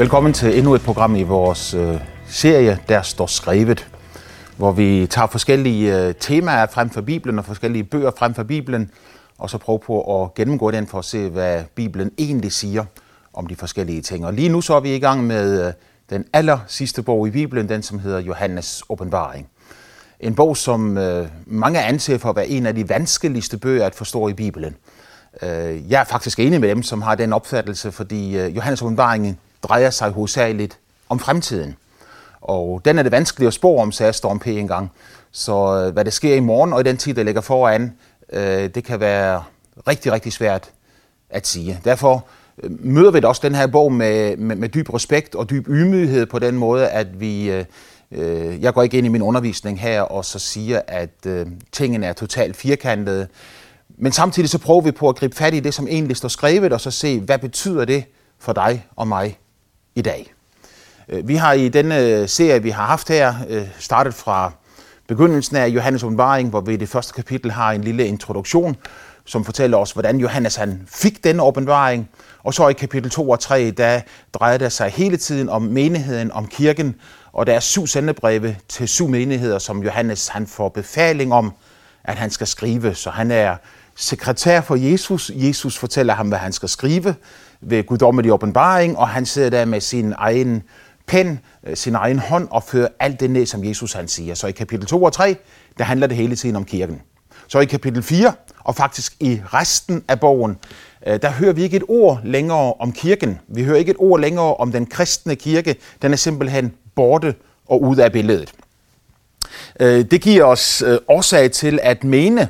Velkommen til endnu et program i vores øh, serie, Der står skrevet, hvor vi tager forskellige øh, temaer frem fra Bibelen og forskellige bøger frem fra Bibelen, og så prøver på at gennemgå den for at se, hvad Bibelen egentlig siger om de forskellige ting. Og lige nu så er vi i gang med øh, den aller sidste bog i Bibelen, den som hedder Johannes åbenbaring. En bog, som øh, mange anser for at være en af de vanskeligste bøger at forstå i Bibelen. Øh, jeg er faktisk enig med dem, som har den opfattelse, fordi øh, Johannes åbenbaringen drejer sig hovedsageligt om fremtiden. Og den er det vanskeligt at spå om, sagde Storm P. engang. Så øh, hvad der sker i morgen og i den tid, der ligger foran, øh, det kan være rigtig, rigtig svært at sige. Derfor øh, møder vi da også den her bog med, med, med dyb respekt og dyb ydmyghed på den måde, at vi... Øh, jeg går ikke ind i min undervisning her og så siger, at øh, tingene er totalt firkantede. Men samtidig så prøver vi på at gribe fat i det, som egentlig står skrevet, og så se, hvad betyder det for dig og mig i dag. Øh, vi har i denne øh, serie, vi har haft her, øh, startet fra begyndelsen af Johannes åbenbaring, hvor vi i det første kapitel har en lille introduktion, som fortæller os, hvordan Johannes han fik denne åbenbaring. Og så i kapitel 2 og 3, der drejer det sig hele tiden om menigheden, om kirken, og der er syv sendebreve til syv menigheder, som Johannes han får befaling om, at han skal skrive. Så han er sekretær for Jesus. Jesus fortæller ham, hvad han skal skrive ved guddommelig åbenbaring, og han sidder der med sin egen pen, øh, sin egen hånd og fører alt det ned, som Jesus han siger. Så i kapitel 2 og 3, der handler det hele tiden om kirken. Så i kapitel 4, og faktisk i resten af bogen, øh, der hører vi ikke et ord længere om kirken. Vi hører ikke et ord længere om den kristne kirke. Den er simpelthen borte og ude af billedet. Øh, det giver os årsag til at mene,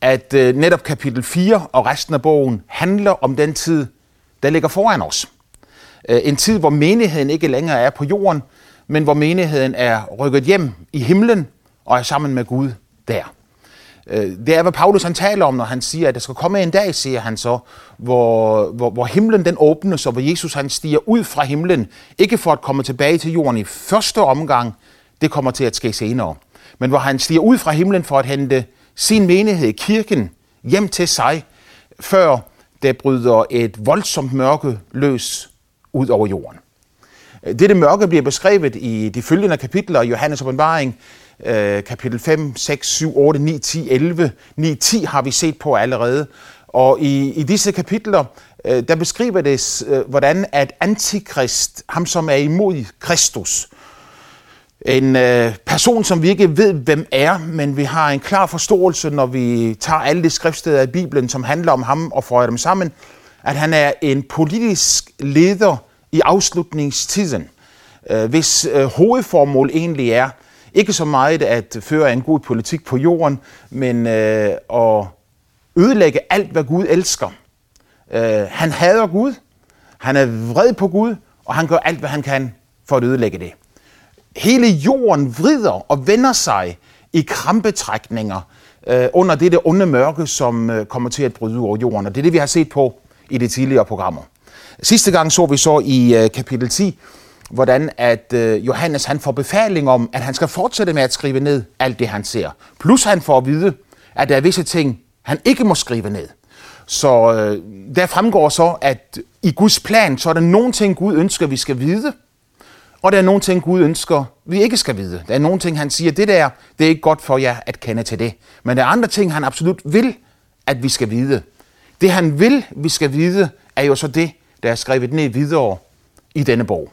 at netop kapitel 4 og resten af bogen handler om den tid, der ligger foran os. Øh, en tid, hvor menigheden ikke længere er på jorden, men hvor menigheden er rykket hjem i himlen og er sammen med Gud der. Øh, det er, hvad Paulus han taler om, når han siger, at der skal komme en dag, siger han så, hvor, hvor, hvor himlen den åbnes, og hvor Jesus han stiger ud fra himlen, ikke for at komme tilbage til jorden i første omgang, det kommer til at ske senere, men hvor han stiger ud fra himlen for at hente sin menighed, kirken, hjem til sig, før der bryder et voldsomt mørke løs ud over jorden. Dette mørke bliver beskrevet i de følgende kapitler i Johannes åbenbaring, øh, kapitel 5, 6, 7, 8, 9, 10, 11. 9, 10 har vi set på allerede. Og i, i disse kapitler, øh, der beskriver det, øh, hvordan at antikrist, ham som er imod Kristus, en øh, person, som vi ikke ved, hvem er, men vi har en klar forståelse, når vi tager alle de skriftsteder i Bibelen, som handler om ham og får dem sammen, at han er en politisk leder i afslutningstiden, øh, hvis øh, hovedformål egentlig er ikke så meget at føre en god politik på jorden, men øh, at ødelægge alt, hvad Gud elsker. Øh, han hader Gud, han er vred på Gud, og han gør alt, hvad han kan for at ødelægge det. Hele jorden vrider og vender sig i krampetrækninger øh, under det onde mørke, som øh, kommer til at bryde over jorden. Og det er det, vi har set på i de tidligere programmer. Sidste gang så vi så i øh, kapitel 10, hvordan at øh, Johannes han får befaling om, at han skal fortsætte med at skrive ned alt det, han ser. Plus han får at vide, at der er visse ting, han ikke må skrive ned. Så øh, der fremgår så, at i Guds plan, så er der nogle ting, Gud ønsker, vi skal vide, og der er nogle ting, Gud ønsker, vi ikke skal vide. Der er nogle ting, han siger, det der, det er ikke godt for jer at kende til det. Men der er andre ting, han absolut vil, at vi skal vide. Det han vil, vi skal vide, er jo så det, der er skrevet ned videre i denne bog.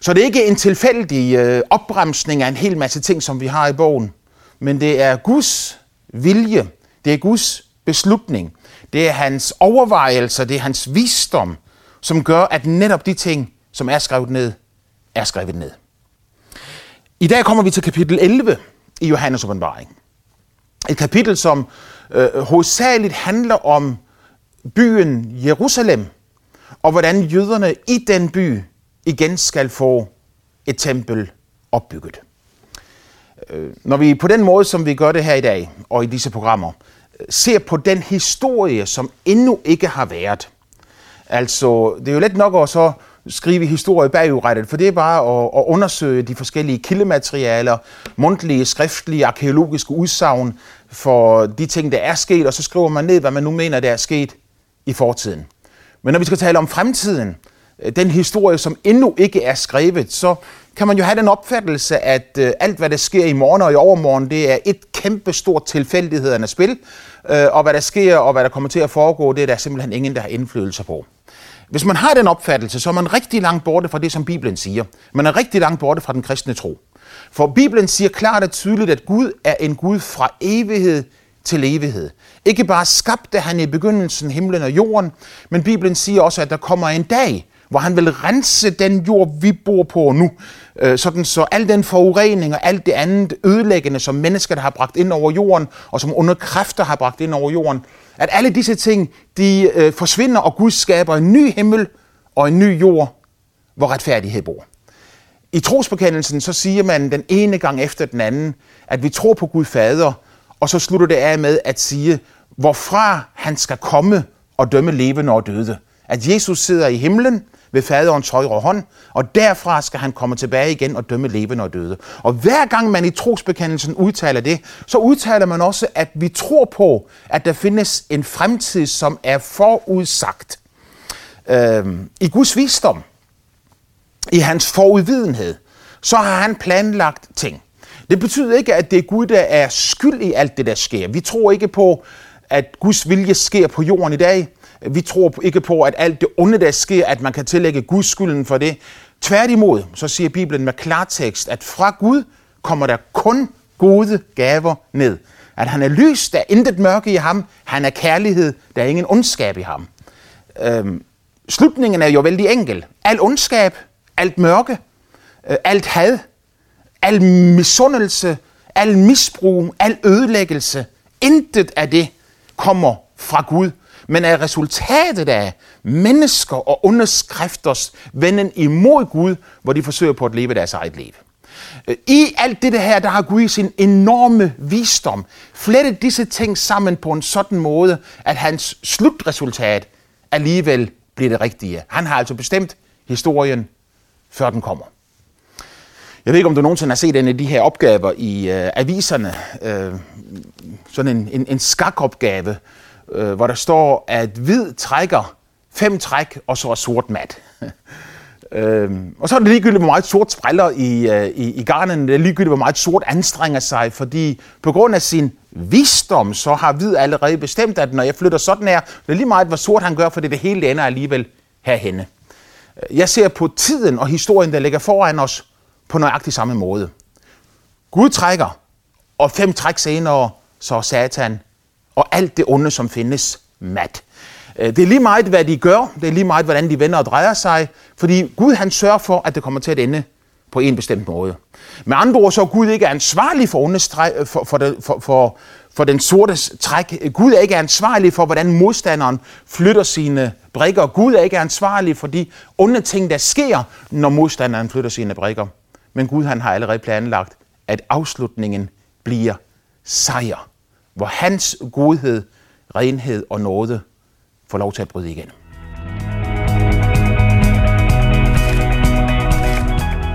Så det er ikke en tilfældig øh, opbremsning af en hel masse ting, som vi har i bogen, men det er Guds vilje, det er Guds beslutning, det er hans overvejelser, det er hans visdom, som gør, at netop de ting, som er skrevet ned, er skrevet ned. I dag kommer vi til kapitel 11 i Johannes åbenbaring. Et kapitel, som øh, hovedsageligt handler om byen Jerusalem, og hvordan jøderne i den by igen skal få et tempel opbygget. Øh, når vi på den måde, som vi gør det her i dag, og i disse programmer, ser på den historie, som endnu ikke har været, altså det er jo let nok at så skrive historie bagudrettet, for det er bare at, at undersøge de forskellige kildematerialer, mundtlige, skriftlige, arkeologiske udsagn for de ting, der er sket, og så skriver man ned, hvad man nu mener, der er sket i fortiden. Men når vi skal tale om fremtiden, øh, den historie, som endnu ikke er skrevet, så kan man jo have den opfattelse, at øh, alt, hvad der sker i morgen og i overmorgen, det er et kæmpe stort tilfældighedernes spil, øh, og hvad der sker og hvad der kommer til at foregå, det er der simpelthen ingen, der har indflydelse på. Hvis man har den opfattelse, så er man rigtig langt borte fra det, som Bibelen siger. Man er rigtig langt borte fra den kristne tro. For Bibelen siger klart og tydeligt, at Gud er en Gud fra evighed til evighed. Ikke bare skabte han i begyndelsen himlen og jorden, men Bibelen siger også, at der kommer en dag, hvor han vil rense den jord, vi bor på nu. Øh, sådan så al den forurening og alt det andet ødelæggende, som mennesker har bragt ind over jorden, og som under kræfter har bragt ind over jorden, at alle disse ting, de øh, forsvinder, og Gud skaber en ny himmel og en ny jord, hvor retfærdighed bor. I trosbekendelsen så siger man den ene gang efter den anden, at vi tror på Gud Fader, og så slutter det af med at sige, hvorfra han skal komme og dømme levende og døde. At Jesus sidder i himlen ved faderens højre hånd, og derfra skal han komme tilbage igen og dømme levende og døde. Og hver gang man i trosbekendelsen udtaler det, så udtaler man også, at vi tror på, at der findes en fremtid, som er forudsagt. Øhm, I Guds visdom, i hans forudvidenhed, så har han planlagt ting. Det betyder ikke, at det er Gud, der er skyld i alt det, der sker. Vi tror ikke på, at Guds vilje sker på jorden i dag. Vi tror ikke på, at alt det onde, der sker, at man kan tillægge Guds skylden for det. Tværtimod, så siger Bibelen med klartekst, at fra Gud kommer der kun gode gaver ned. At han er lys, der er intet mørke i ham. Han er kærlighed, der er ingen ondskab i ham. Øhm, slutningen er jo vældig enkel. Al ondskab, alt mørke, øh, alt had, al misundelse, al misbrug, al ødelæggelse, intet af det kommer fra Gud, men er resultatet af mennesker og underskrifters venden imod Gud, hvor de forsøger på at leve deres eget liv. I alt det her, der har Gud i sin enorme visdom flettet disse ting sammen på en sådan måde, at hans slutresultat alligevel bliver det rigtige. Han har altså bestemt historien, før den kommer. Jeg ved ikke, om du nogensinde har set en af de her opgaver i øh, aviserne. Øh, sådan en, en, en skakopgave, øh, hvor der står, at hvid trækker fem træk, og så er sort mat. øhm, og så er det ligegyldigt, hvor meget sort spræller i, øh, i, i garnen. Det er ligegyldigt, hvor meget sort anstrenger sig, fordi på grund af sin visdom, så har hvid allerede bestemt, at når jeg flytter sådan her, det er lige meget, hvor sort han gør, for det hele ender alligevel herhenne. Øh, jeg ser på tiden og historien, der ligger foran os, på nøjagtig samme måde. Gud trækker, og fem træk senere, så er Satan og alt det onde, som findes, mat. Øh, det er lige meget, hvad de gør. Det er lige meget, hvordan de vender og drejer sig. Fordi Gud han sørger for, at det kommer til at ende på en bestemt måde. Med andre ord, så er Gud ikke ansvarlig for, understreg, for, for, det, for, for, for den sorte træk. Gud er ikke ansvarlig for, hvordan modstanderen flytter sine brikker. Gud er ikke ansvarlig for de onde ting, der sker, når modstanderen flytter sine brikker. Men Gud han har allerede planlagt, at afslutningen bliver sejr hvor hans godhed, renhed og nåde får lov til at bryde igen.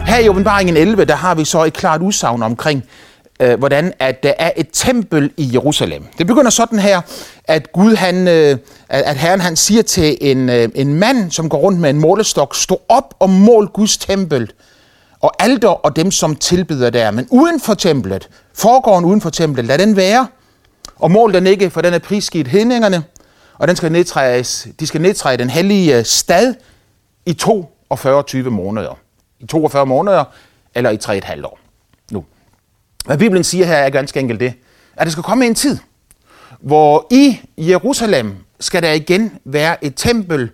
Her i åbenbaringen 11, der har vi så et klart udsagn omkring, øh, hvordan at der er et tempel i Jerusalem. Det begynder sådan her, at Gud han, øh, at Herren han siger til en, øh, en mand, som går rundt med en målestok, stå op og mål Guds tempel, og alder og dem, som tilbyder der. Men uden for templet, foregården uden for templet, lad den være, og mål den ikke, for den er prisgivet hedningerne, og den skal nedtrædes, de skal nedtræde den hellige øh, stad i 42 måneder. I 42 måneder, eller i 3,5 år. Nu. Hvad Bibelen siger her er ganske enkelt det, at der skal komme en tid, hvor i Jerusalem skal der igen være et tempel,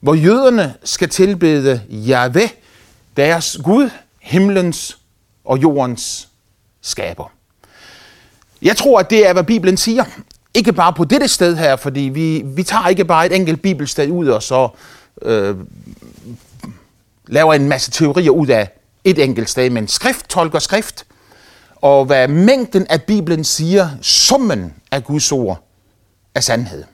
hvor jøderne skal tilbede Jahve, deres Gud, himlens og jordens skaber. Jeg tror, at det er, hvad Bibelen siger. Ikke bare på dette sted her, fordi vi, vi tager ikke bare et enkelt bibelsted ud og så øh, laver en masse teorier ud af et enkelt sted, men skrift tolker skrift. Og hvad mængden af Bibelen siger, summen af Guds ord, er sandhed.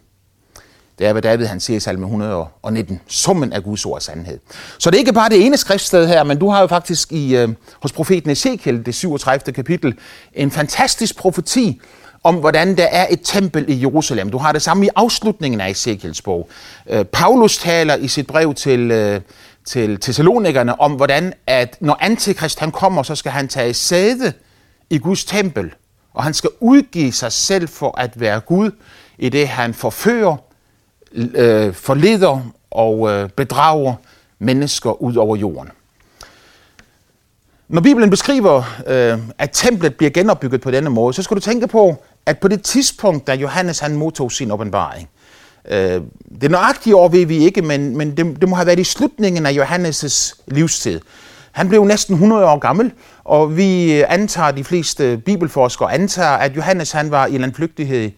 Det er, hvad David han siger i salme 119. Summen af Guds ord er sandhed. Så det er ikke bare det ene skriftsted her, men du har jo faktisk i, øh, hos profeten Ezekiel, det 37. kapitel, en fantastisk profeti om, hvordan der er et tempel i Jerusalem. Du har det samme i afslutningen af Ezekiels bog. Øh, Paulus taler i sit brev til, øh, til Thessalonikerne om, hvordan at når Antikrist han kommer, så skal han tage sæde i Guds tempel, og han skal udgive sig selv for at være Gud, i det han forfører, øh, forleder og øh, bedrager mennesker ud over jorden. Når Bibelen beskriver, øh, at templet bliver genopbygget på denne måde, så skal du tænke på, at på det tidspunkt, da Johannes han modtog sin åbenbaring, øh, det nøjagtige år ved vi ikke, men, men det, det må have været i slutningen af Johannes' livstid. Han blev næsten 100 år gammel, og vi øh, antager, de fleste bibelforskere antager, at Johannes han var i en flygtighed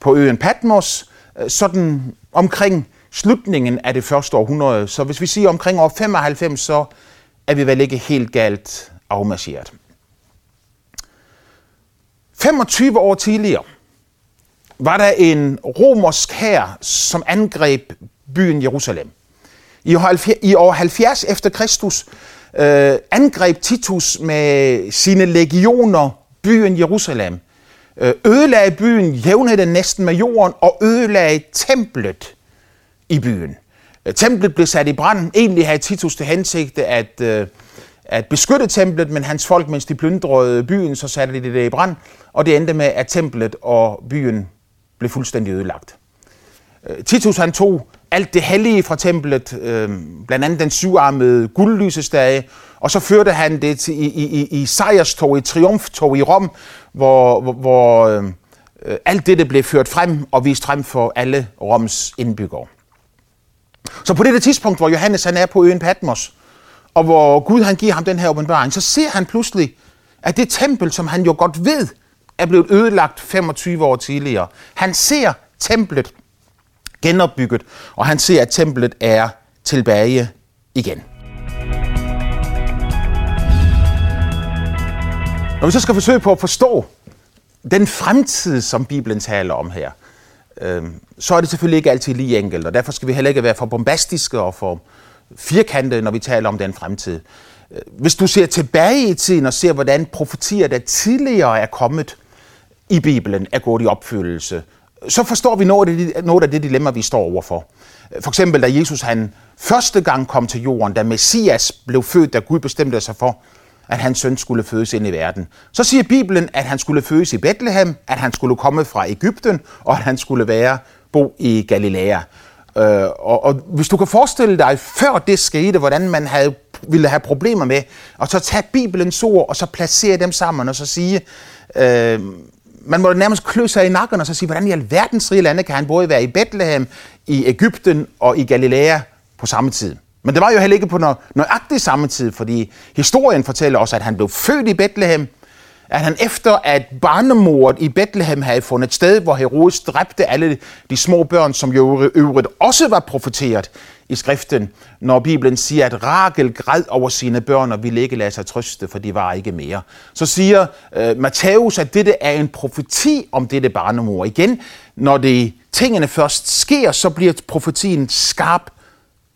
på øen Patmos, Øh, sådan omkring slutningen af det første århundrede. Så hvis vi siger omkring år 95, så er vi vel ikke helt galt afmarcheret. 25 år tidligere var der en romersk hær, som angreb byen Jerusalem. I år 70 efter Kristus øh, angreb Titus med sine legioner byen Jerusalem, Øh, ødelagde byen, jævnede den næsten med jorden og ødelagde templet i byen. Øh, templet blev sat i brand. Egentlig havde Titus til hensigt at, øh, at beskytte templet, men hans folk, mens de plyndrede byen, så satte de det i brand, og det endte med, at templet og byen blev fuldstændig ødelagt. Titus han tog alt det hellige fra templet, øh, blandt andet den syvarmede guldlysestage, og så førte han det til, i, i, i i sejrstog, i triumftog i Rom, hvor, hvor, hvor øh, alt det blev ført frem og vist frem for alle Roms indbyggere. Så på det tidspunkt, hvor Johannes han er på øen Patmos, og hvor Gud han giver ham den her åbenbaring, så ser han pludselig, at det tempel, som han jo godt ved, er blevet ødelagt 25 år tidligere. Han ser templet genopbygget, og han ser, at templet er tilbage igen. Når vi så skal forsøge på at forstå den fremtid, som Bibelen taler om her, øh, så er det selvfølgelig ikke altid lige enkelt, og derfor skal vi heller ikke være for bombastiske og for firkantede, når vi taler om den fremtid. Øh, hvis du ser tilbage i tiden og ser, hvordan profetier, der tidligere er kommet i Bibelen, er gået i opfyldelse, så forstår vi noget af, det, noget af det dilemma, vi står overfor. For eksempel, da Jesus han første gang kom til jorden, da Messias blev født, da Gud bestemte sig for, at hans søn skulle fødes ind i verden. Så siger Bibelen, at han skulle fødes i Bethlehem, at han skulle komme fra Ægypten, og at han skulle være bo i Galilea. Øh, og, og hvis du kan forestille dig, før det skete, hvordan man havde, ville have problemer med, og så tage Bibelens ord, og så placere dem sammen, og så sige, øh, man må nærmest klø sig i nakken og så sige, hvordan i alverdens rige lande kan han både være i Bethlehem, i Ægypten og i Galilea på samme tid. Men det var jo heller ikke på nøjagtig samme tid, fordi historien fortæller også, at han blev født i Bethlehem, at han efter at barnemordet i Bethlehem havde fundet sted, hvor Herodes dræbte alle de små børn, som jo øvrigt også var profeteret i skriften, når Bibelen siger, at Rakel græd over sine børn og ville ikke lade sig trøste, for de var ikke mere. Så siger uh, Matthæus, at dette er en profeti om dette barnemor. Igen, når det tingene først sker, så bliver profetien skarp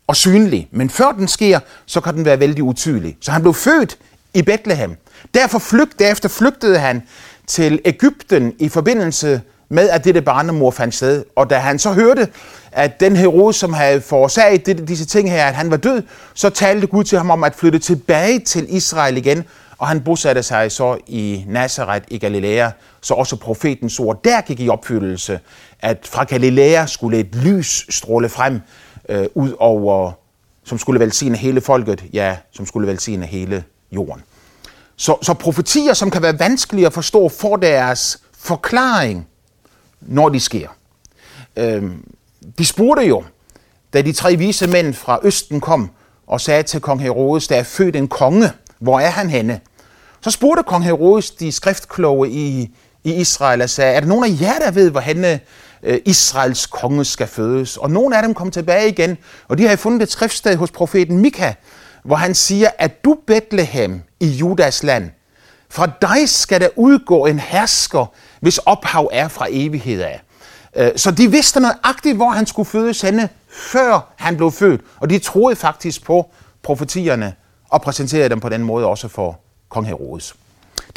og synlig. Men før den sker, så kan den være vældig utydelig. Så han blev født i Bethlehem. Derfor flygt, derefter flygtede han til Ægypten i forbindelse med, at dette barnemor fandt sted. Og da han så hørte, at den Herodes, som havde forårsaget det, disse ting her, at han var død, så talte Gud til ham om at flytte tilbage til Israel igen, og han bosatte sig så i Nazareth i Galilea, så også profetens ord der gik i opfyldelse, at fra Galilea skulle et lys stråle frem øh, ud over, som skulle velsigne hele folket, ja, som skulle velsigne hele jorden. Så, så profetier, som kan være vanskelige at forstå, får deres forklaring, når de sker. Øhm, de spurgte jo, da de tre vise mænd fra Østen kom og sagde til kong Herodes, der er født en konge, hvor er han henne? Så spurgte kong Herodes de skriftkloge i, i Israel og sagde, er der nogen af jer, der ved, hvor henne øh, Israels konge skal fødes? Og nogle af dem kom tilbage igen, og de havde fundet et skriftsted hos profeten Mika, hvor han siger, at du Bethlehem i Judas land, fra dig skal der udgå en hersker, hvis ophav er fra evighed af. Øh, så de vidste nøjagtigt, hvor han skulle fødes henne, før han blev født. Og de troede faktisk på profetierne og præsenterede dem på den måde også for kong Herodes.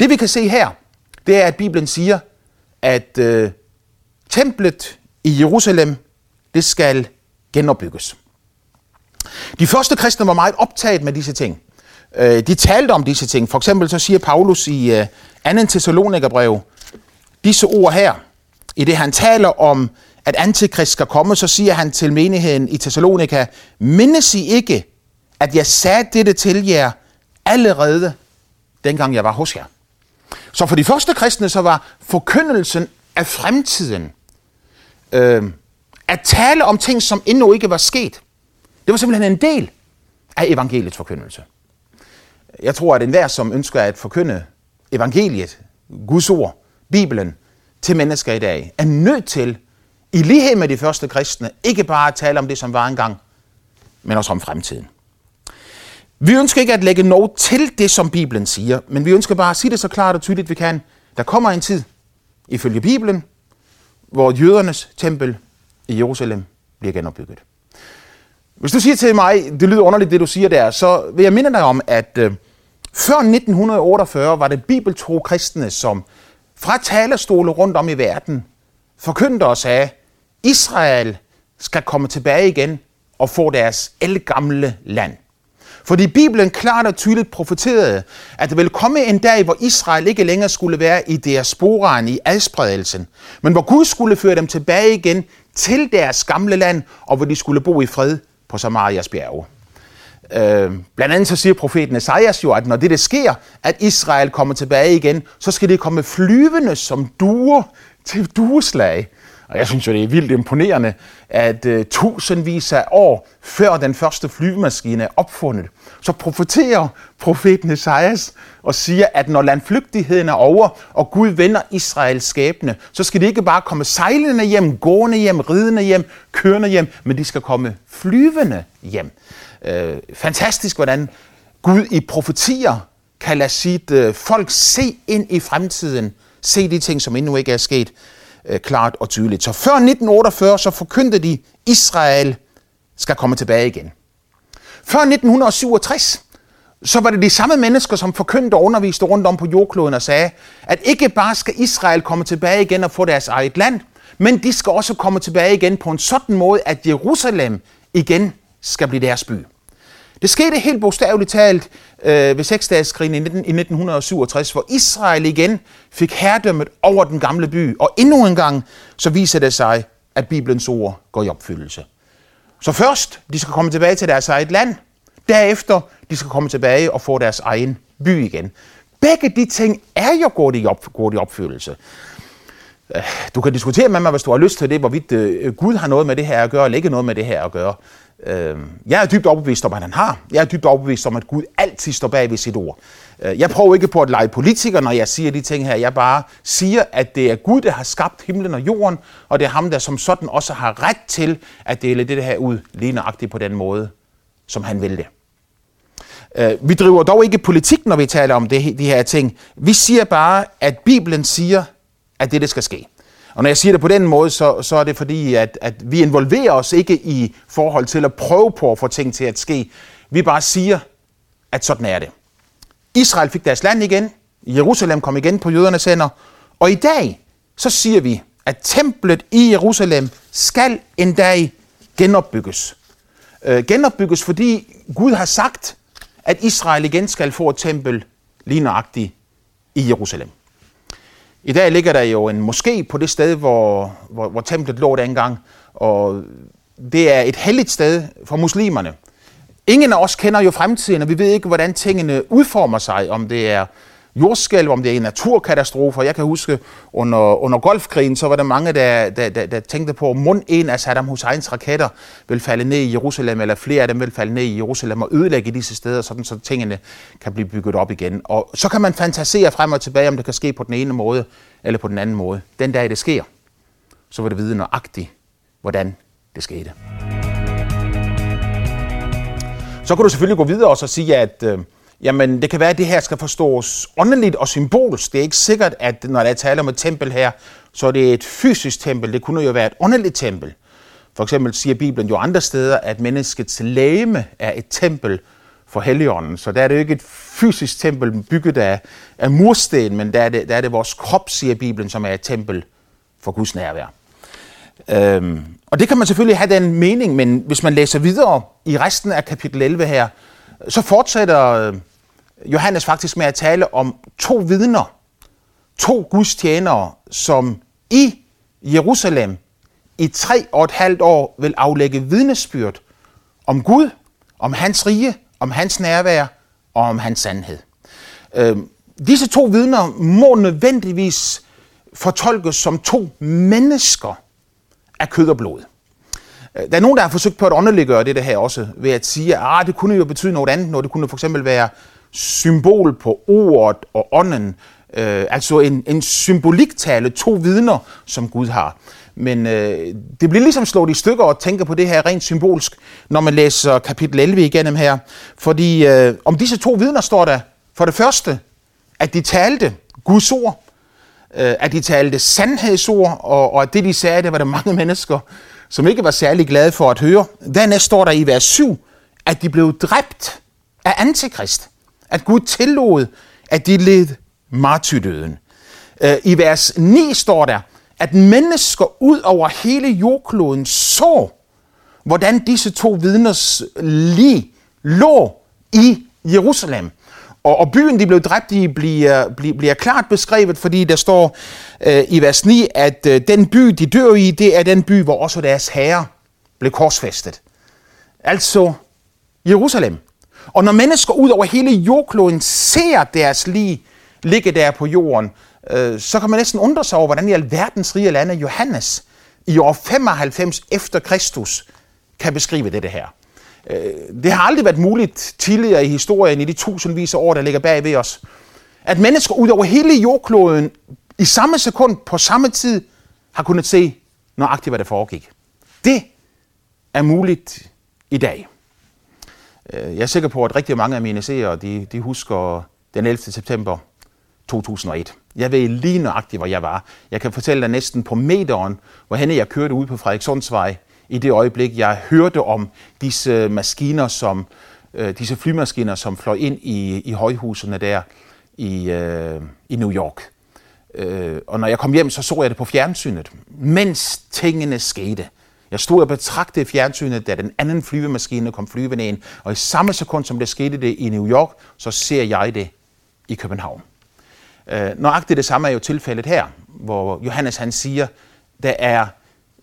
Det vi kan se her, det er, at Bibelen siger, at øh, templet i Jerusalem, det skal genopbygges. De første kristne var meget optaget med disse ting. Øh, de talte om disse ting. For eksempel så siger Paulus i øh, 2. Thessalonikerbrev disse ord her. I det han taler om, at antikrist skal komme, så siger han til menigheden i Thessalonika, mindes I ikke, at jeg sagde dette til jer allerede, dengang jeg var hos jer. Så for de første kristne, så var forkyndelsen af fremtiden, øh, at tale om ting, som endnu ikke var sket, det var simpelthen en del af evangeliets forkyndelse. Jeg tror, at enhver, som ønsker at forkynde evangeliet, Guds ord, Bibelen, til mennesker i dag, er nødt til, i lighed med de første kristne, ikke bare at tale om det, som var engang, men også om fremtiden. Vi ønsker ikke at lægge noget til det, som Bibelen siger, men vi ønsker bare at sige det så klart og tydeligt, vi kan. Der kommer en tid, ifølge Bibelen, hvor jødernes tempel i Jerusalem bliver genopbygget. Hvis du siger til mig, det lyder underligt, det du siger der, så vil jeg minde dig om, at øh, før 1948 var det bibeltro kristne, som fra talerstole rundt om i verden forkyndte os af, Israel skal komme tilbage igen og få deres elgamle land. Fordi Bibelen klart og tydeligt profeterede, at der ville komme en dag, hvor Israel ikke længere skulle være i deres i adspredelsen, men hvor Gud skulle føre dem tilbage igen til deres gamle land, og hvor de skulle bo i fred på Samarias bjerge. Øh, blandt andet så siger profeten Esajas jo, at når det, der sker, at Israel kommer tilbage igen, så skal det komme flyvende som duer til dueslag. Og jeg synes jo, det er vildt imponerende, at øh, tusindvis af år før den første flyvemaskine er opfundet, så profeterer profeten Esajas og siger, at når landflygtigheden er over, og Gud vender Israels skæbne, så skal de ikke bare komme sejlende hjem, gående hjem, ridende hjem, kørende hjem, men de skal komme flyvende hjem. Øh, fantastisk, hvordan Gud i profetier kan lade sit øh, folk se ind i fremtiden, se de ting, som endnu ikke er sket, øh, klart og tydeligt. Så før 1948, så forkyndte de, Israel skal komme tilbage igen. Før 1967, så var det de samme mennesker, som forkyndte og underviste rundt om på jordkloden og sagde, at ikke bare skal Israel komme tilbage igen og få deres eget land, men de skal også komme tilbage igen på en sådan måde, at Jerusalem igen skal blive deres by. Det skete helt bogstaveligt talt øh, ved seksdageskrigen i, 19, i 1967, hvor Israel igen fik herredømmet over den gamle by. Og endnu en gang, så viser det sig, at Bibelens ord går i opfyldelse. Så først, de skal komme tilbage til deres eget land. Derefter, de skal komme tilbage og få deres egen by igen. Begge de ting er jo gået i, op, gået i opfyldelse. Øh, du kan diskutere med mig, hvis du har lyst til det, hvorvidt øh, Gud har noget med det her at gøre, eller ikke noget med det her at gøre. Øh, jeg er dybt overbevist om, at han har. Jeg er dybt overbevist om, at Gud altid står bag ved sit ord. Øh, jeg prøver ikke på at lege politiker, når jeg siger de ting her. Jeg bare siger, at det er Gud, der har skabt himlen og jorden, og det er ham, der som sådan også har ret til at dele det her ud lige nøjagtigt på den måde, som han vil det. Øh, vi driver dog ikke politik, når vi taler om det, de her ting. Vi siger bare, at Bibelen siger, at det, det skal ske. Og når jeg siger det på den måde, så, så er det fordi, at, at vi involverer os ikke i forhold til at prøve på at få ting til at ske. Vi bare siger, at sådan er det. Israel fik deres land igen. Jerusalem kom igen på jødernes hænder. Og i dag, så siger vi, at templet i Jerusalem skal en dag genopbygges. Øh, genopbygges, fordi Gud har sagt, at Israel igen skal få et tempel lige nøjagtigt i Jerusalem. I dag ligger der jo en moské på det sted, hvor, hvor, hvor templet lå dengang, og det er et helligt sted for muslimerne. Ingen af os kender jo fremtiden, og vi ved ikke, hvordan tingene udformer sig, om det er jordskælv, om det er naturkatastrofer. Jeg kan huske, under, under golfkrigen, så var der mange, der, der, der, der tænkte på, at mund en af Saddam Husseins raketter vil falde ned i Jerusalem, eller flere af dem vil falde ned i Jerusalem og ødelægge disse steder, sådan så tingene kan blive bygget op igen. Og så kan man fantasere frem og tilbage, om det kan ske på den ene måde, eller på den anden måde. Den dag det sker, så vil det vide nøjagtigt, hvordan det skete. Så kan du selvfølgelig gå videre og så sige, at øh, Jamen, det kan være, at det her skal forstås åndeligt og symbolsk. Det er ikke sikkert, at når der er tale om et tempel her, så er det et fysisk tempel. Det kunne jo være et åndeligt tempel. For eksempel siger Bibelen jo andre steder, at menneskets læme er et tempel for Helligånden. Så der er det jo ikke et fysisk tempel bygget af, af mursten, men der er, det, der er det vores krop, siger Bibelen, som er et tempel for Guds nærvær. Øhm, og det kan man selvfølgelig have den mening, men hvis man læser videre i resten af kapitel 11 her, så fortsætter øh, Johannes faktisk med at tale om to vidner, to gudstjenere, som i Jerusalem i tre og et halvt år vil aflægge vidnesbyrd om Gud, om hans rige, om hans nærvær og om hans sandhed. Øh, disse to vidner må nødvendigvis fortolkes som to mennesker af kød og blod. Øh, der er nogen, der har forsøgt på at underliggøre det her også, ved at sige, at ah, det kunne jo betyde noget andet, når det kunne for eksempel være symbol på ordet og ånden, øh, altså en, en symboliktale, to vidner, som Gud har. Men øh, det bliver ligesom slået i stykker at tænke på det her rent symbolsk, når man læser kapitel 11 igennem her. Fordi øh, om disse to vidner står der for det første, at de talte Guds ord, øh, at de talte sandhedsord, og, og at det de sagde, det var der mange mennesker, som ikke var særlig glade for at høre. Dernæst står der i vers 7, at de blev dræbt af antikrist. At Gud tillod, at de led martyrdøden. Øh, I vers 9 står der, at mennesker ud over hele jordkloden så, hvordan disse to vidners lig lå i Jerusalem. Og, og byen, de blev dræbt i, bliver, bliver, bliver klart beskrevet, fordi der står øh, i vers 9, at øh, den by, de dør i, det er den by, hvor også deres herre blev korsfæstet. Altså Jerusalem. Og når mennesker ud over hele jordkloden ser deres lig ligge der på jorden, øh, så kan man næsten undre sig over, hvordan i alverdens rige lande Johannes i år 95 efter Kristus kan beskrive det her. Øh, det har aldrig været muligt tidligere i historien, i de tusindvis af år, der ligger bag ved os, at mennesker ud over hele jordkloden i samme sekund på samme tid har kunnet se nøjagtigt, hvad der foregik. Det er muligt i dag. Øh, jeg er sikker på, at rigtig mange af mine seere, de, de husker den 11. september 2001. Jeg ved lige nøjagtigt, hvor jeg var. Jeg kan fortælle dig næsten på meteren, hvor henne jeg kørte ud på Frederikssundsvej i det øjeblik, jeg hørte om disse maskiner, som, øh, disse flymaskiner, som fløj ind i, i højhusene der i, øh, i New York. Øh, og når jeg kom hjem, så så jeg det på fjernsynet, mens tingene skete. Jeg stod og betragtede fjernsynet, da den anden flyvemaskine kom flyvende ind, og i samme sekund, som det skete det i New York, så ser jeg det i København. Øh, nøjagtigt det samme er jo tilfældet her, hvor Johannes han siger, der er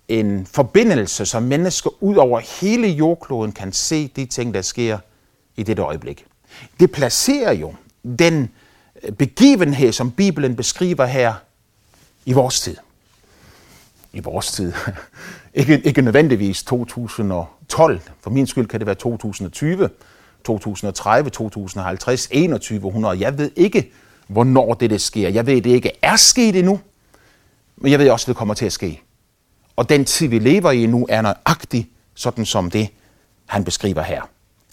en forbindelse, som mennesker ud over hele jordkloden kan se de ting, der sker i dette øjeblik. Det placerer jo den øh, begivenhed, som Bibelen beskriver her i vores tid. I vores tid. ikke, ikke nødvendigvis 2012. For min skyld kan det være 2020, 2030, 2050, 2100. Jeg ved ikke, hvornår det, det sker. Jeg ved, det ikke er sket endnu, men jeg ved også, det kommer til at ske. Og den tid, vi lever i nu, er nøjagtig sådan som det, han beskriver her.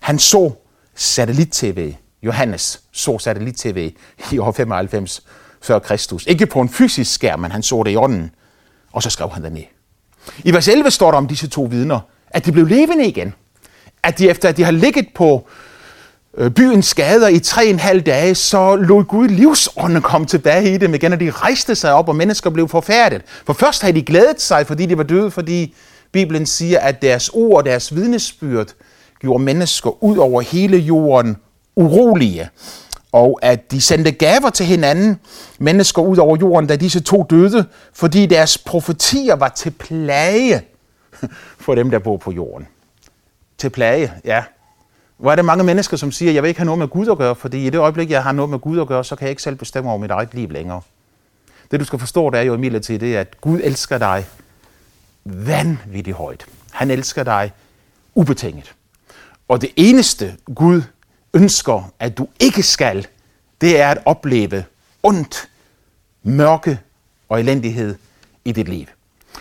Han så satellit-tv. Johannes så satellit-tv i år 95 før Kristus. Ikke på en fysisk skærm, men han så det i ånden. Og så skrev han det ned. I vers 11 står der om disse to vidner, at de blev levende igen. At de efter at de har ligget på Øh, byens skader i tre og en halv dage, så lod Gud livsånden komme tilbage i dem igen, og de rejste sig op, og mennesker blev forfærdet. For først havde de glædet sig, fordi de var døde, fordi Bibelen siger, at deres ord og deres vidnesbyrd gjorde mennesker ud over hele jorden urolige, og at de sendte gaver til hinanden, mennesker ud over jorden, da disse to døde, fordi deres profetier var til plage for dem, der bor på jorden. Til plage, ja. Hvor er det mange mennesker, som siger, jeg vil ikke have noget med Gud at gøre, fordi i det øjeblik, jeg har noget med Gud at gøre, så kan jeg ikke selv bestemme over mit eget liv længere. Det du skal forstå, det er jo imidlertid det, at Gud elsker dig vanvittigt højt. Han elsker dig ubetinget. Og det eneste Gud ønsker, at du ikke skal, det er at opleve ondt, mørke og elendighed i dit liv.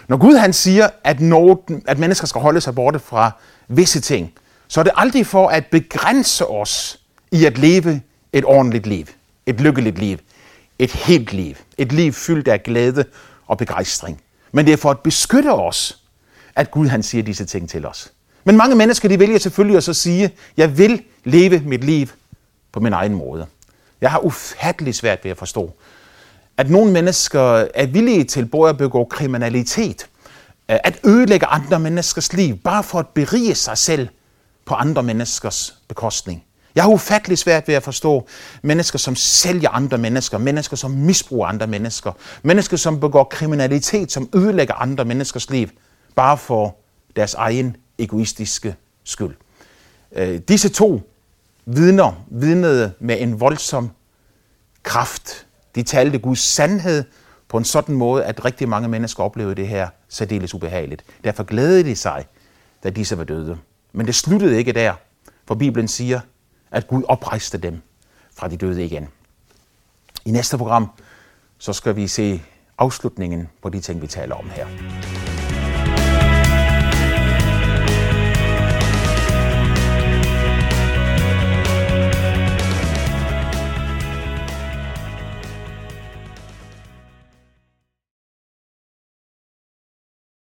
Når Gud han siger, at, nogen, at mennesker skal holde sig borte fra visse ting, så er det aldrig for at begrænse os i at leve et ordentligt liv, et lykkeligt liv, et helt liv, et liv fyldt af glæde og begejstring. Men det er for at beskytte os, at Gud han siger disse ting til os. Men mange mennesker de vælger selvfølgelig at så sige, jeg vil leve mit liv på min egen måde. Jeg har ufattelig svært ved at forstå, at nogle mennesker er villige til både at begå kriminalitet, at ødelægge andre menneskers liv, bare for at berige sig selv på andre menneskers bekostning. Jeg har ufattelig svært ved at forstå mennesker, som sælger andre mennesker, mennesker, som misbruger andre mennesker, mennesker, som begår kriminalitet, som ødelægger andre menneskers liv, bare for deres egen egoistiske skyld. Øh, disse to vidner vidnede med en voldsom kraft. De talte Guds sandhed på en sådan måde, at rigtig mange mennesker oplevede det her særdeles ubehageligt. Derfor glædede de sig, da disse var døde. Men det sluttede ikke der, for Bibelen siger, at Gud oprejste dem fra de døde igen. I næste program, så skal vi se afslutningen på de ting, vi taler om her.